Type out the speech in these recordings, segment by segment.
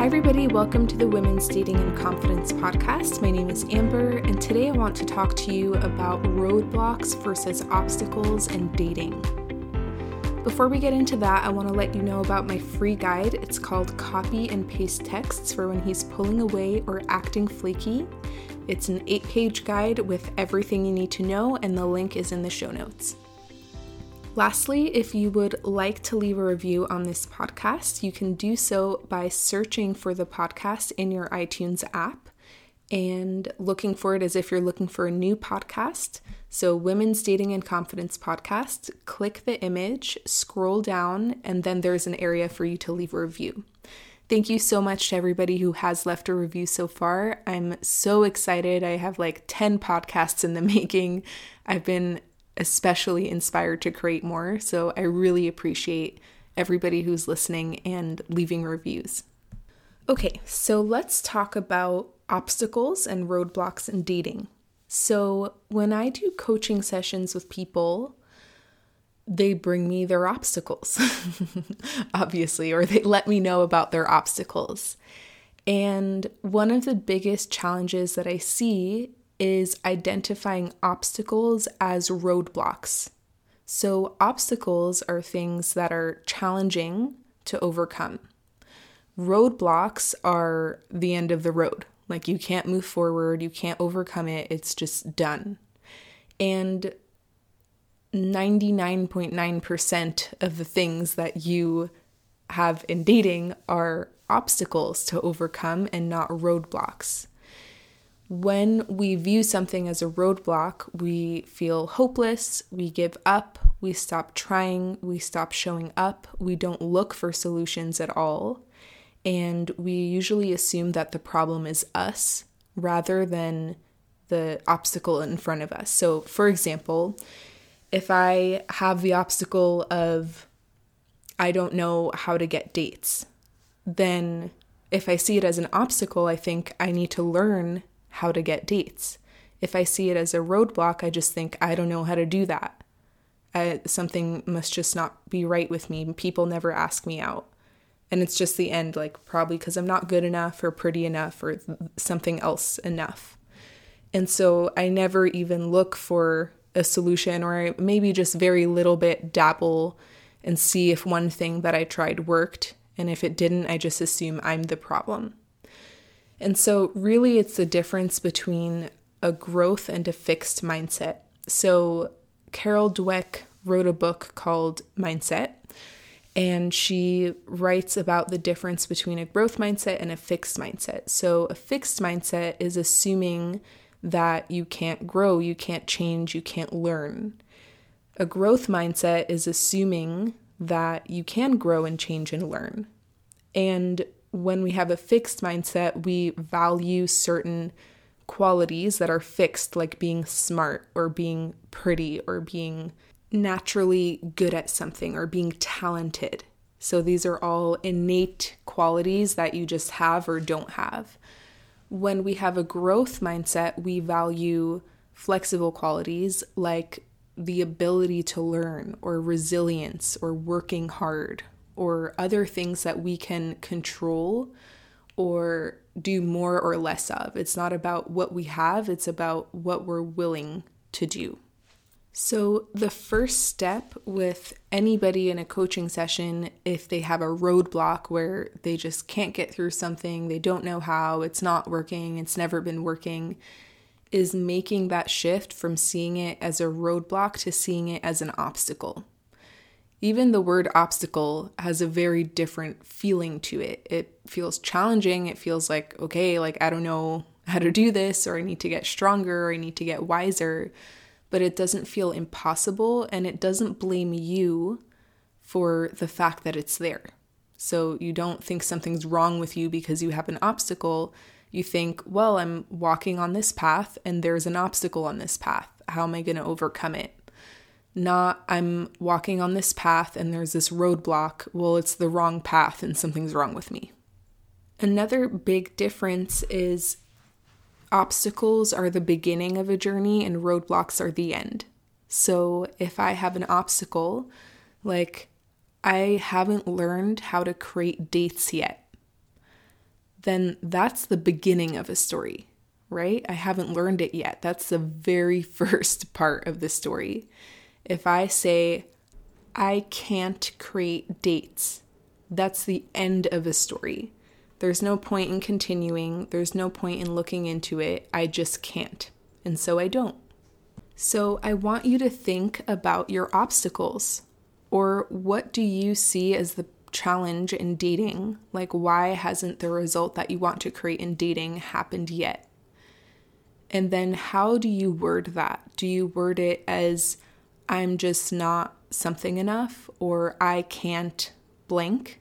Hi, everybody. Welcome to the Women's Dating and Confidence podcast. My name is Amber, and today I want to talk to you about roadblocks versus obstacles in dating. Before we get into that, I want to let you know about my free guide. It's called Copy and Paste Texts for when he's pulling away or acting flaky. It's an eight page guide with everything you need to know, and the link is in the show notes. Lastly, if you would like to leave a review on this podcast, you can do so by searching for the podcast in your iTunes app and looking for it as if you're looking for a new podcast. So, Women's Dating and Confidence Podcast, click the image, scroll down, and then there's an area for you to leave a review. Thank you so much to everybody who has left a review so far. I'm so excited. I have like 10 podcasts in the making. I've been especially inspired to create more. So I really appreciate everybody who's listening and leaving reviews. Okay, so let's talk about obstacles and roadblocks in dating. So when I do coaching sessions with people, they bring me their obstacles, obviously, or they let me know about their obstacles. And one of the biggest challenges that I see is identifying obstacles as roadblocks. So, obstacles are things that are challenging to overcome. Roadblocks are the end of the road. Like, you can't move forward, you can't overcome it, it's just done. And 99.9% of the things that you have in dating are obstacles to overcome and not roadblocks when we view something as a roadblock, we feel hopeless, we give up, we stop trying, we stop showing up, we don't look for solutions at all, and we usually assume that the problem is us rather than the obstacle in front of us. So, for example, if I have the obstacle of I don't know how to get dates, then if I see it as an obstacle, I think I need to learn how to get dates. If I see it as a roadblock, I just think, I don't know how to do that. Something must just not be right with me. People never ask me out. And it's just the end, like probably because I'm not good enough or pretty enough or something else enough. And so I never even look for a solution or maybe just very little bit dabble and see if one thing that I tried worked. And if it didn't, I just assume I'm the problem. And so, really, it's the difference between a growth and a fixed mindset. So, Carol Dweck wrote a book called Mindset, and she writes about the difference between a growth mindset and a fixed mindset. So, a fixed mindset is assuming that you can't grow, you can't change, you can't learn. A growth mindset is assuming that you can grow and change and learn. And when we have a fixed mindset, we value certain qualities that are fixed, like being smart or being pretty or being naturally good at something or being talented. So these are all innate qualities that you just have or don't have. When we have a growth mindset, we value flexible qualities like the ability to learn or resilience or working hard or other things that we can control or do more or less of. It's not about what we have, it's about what we're willing to do. So, the first step with anybody in a coaching session, if they have a roadblock where they just can't get through something, they don't know how, it's not working, it's never been working, is making that shift from seeing it as a roadblock to seeing it as an obstacle even the word obstacle has a very different feeling to it. It feels challenging. It feels like, okay, like I don't know how to do this, or I need to get stronger, or I need to get wiser. But it doesn't feel impossible, and it doesn't blame you for the fact that it's there. So you don't think something's wrong with you because you have an obstacle. You think, well, I'm walking on this path, and there's an obstacle on this path. How am I going to overcome it? Not I'm walking on this path and there's this roadblock. Well, it's the wrong path and something's wrong with me. Another big difference is obstacles are the beginning of a journey and roadblocks are the end. So if I have an obstacle, like I haven't learned how to create dates yet. then that's the beginning of a story, right? I haven't learned it yet. That's the very first part of the story. If I say, I can't create dates, that's the end of a story. There's no point in continuing, there's no point in looking into it. I just can't. And so I don't. So I want you to think about your obstacles. Or what do you see as the challenge in dating? Like, why hasn't the result that you want to create in dating happened yet? And then how do you word that? Do you word it as, I'm just not something enough, or I can't blank?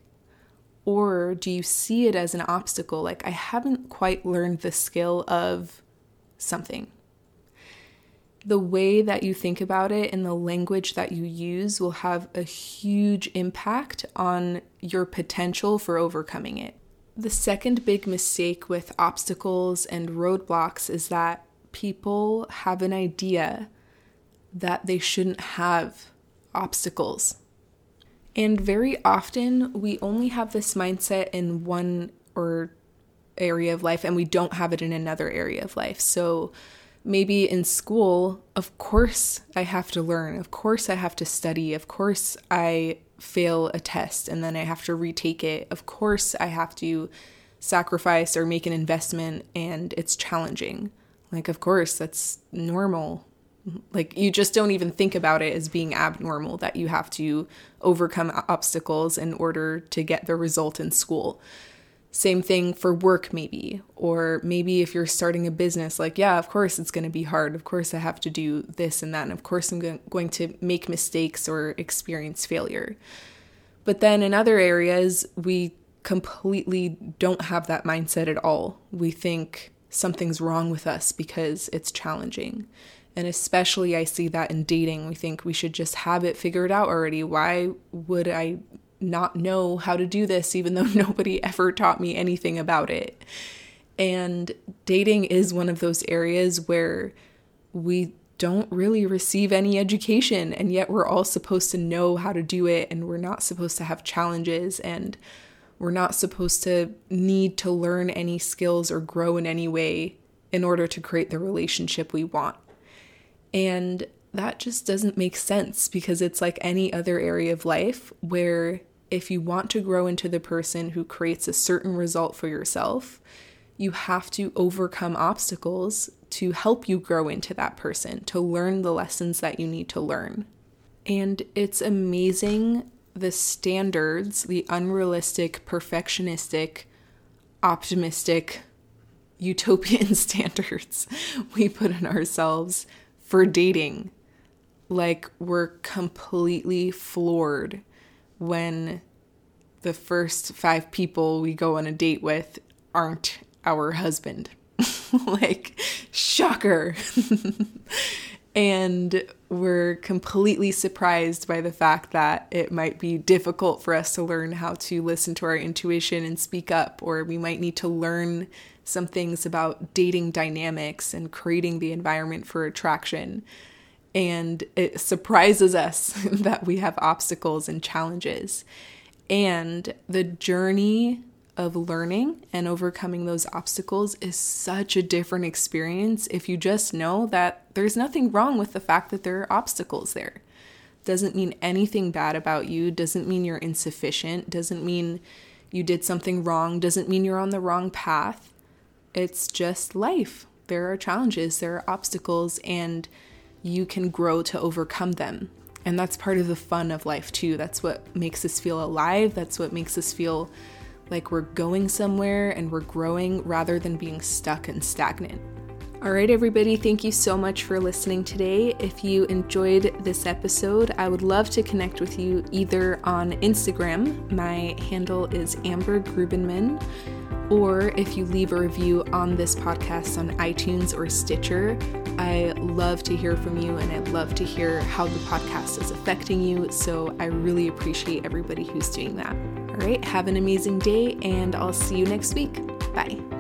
Or do you see it as an obstacle? Like, I haven't quite learned the skill of something the way that you think about it and the language that you use will have a huge impact on your potential for overcoming it. The second big mistake with obstacles and roadblocks is that people have an idea that they shouldn't have obstacles. And very often we only have this mindset in one or area of life and we don't have it in another area of life. So maybe in school, of course I have to learn. Of course I have to study. Of course I fail a test and then I have to retake it. Of course I have to sacrifice or make an investment and it's challenging. Like, of course, that's normal. Like, you just don't even think about it as being abnormal that you have to overcome obstacles in order to get the result in school. Same thing for work, maybe. Or maybe if you're starting a business, like, yeah, of course it's going to be hard. Of course I have to do this and that. And of course I'm going to make mistakes or experience failure. But then in other areas, we completely don't have that mindset at all. We think something's wrong with us because it's challenging. And especially, I see that in dating. We think we should just have it figured out already. Why would I not know how to do this, even though nobody ever taught me anything about it. And dating is one of those areas where we don't really receive any education, and yet we're all supposed to know how to do it, and we're not supposed to have challenges, and we're not supposed to need to learn any skills or grow in any way in order to create the relationship we want. And that just doesn't make sense because it's like any other area of life where if you want to grow into the person who creates a certain result for yourself, you have to overcome obstacles to help you grow into that person, to learn the lessons that you need to learn. And it's amazing the standards, the unrealistic, perfectionistic, optimistic, utopian standards we put on ourselves for dating. Like, we're completely floored when the first five people we go on a date with aren't our husband. like, shocker. and we're completely surprised by the fact that it might be difficult for us to learn how to listen to our intuition and speak up, or we might need to learn some things about dating dynamics and creating the environment for attraction and it surprises us that we have obstacles and challenges. And the journey of learning and overcoming those obstacles is such a different experience if you just know that there's nothing wrong with the fact that there are obstacles there. Doesn't mean anything bad about you, doesn't mean you're insufficient, doesn't mean you did something wrong, doesn't mean you're on the wrong path. It's just life. There are challenges, there are obstacles, and you can grow to overcome them. And that's part of the fun of life, too. That's what makes us feel alive. That's what makes us feel like we're going somewhere and we're growing rather than being stuck and stagnant. All right, everybody, thank you so much for listening today. If you enjoyed this episode, I would love to connect with you either on Instagram. My handle is Amber Grubenman or if you leave a review on this podcast on iTunes or Stitcher. I love to hear from you and I'd love to hear how the podcast is affecting you. So I really appreciate everybody who's doing that. All right, have an amazing day and I'll see you next week. Bye.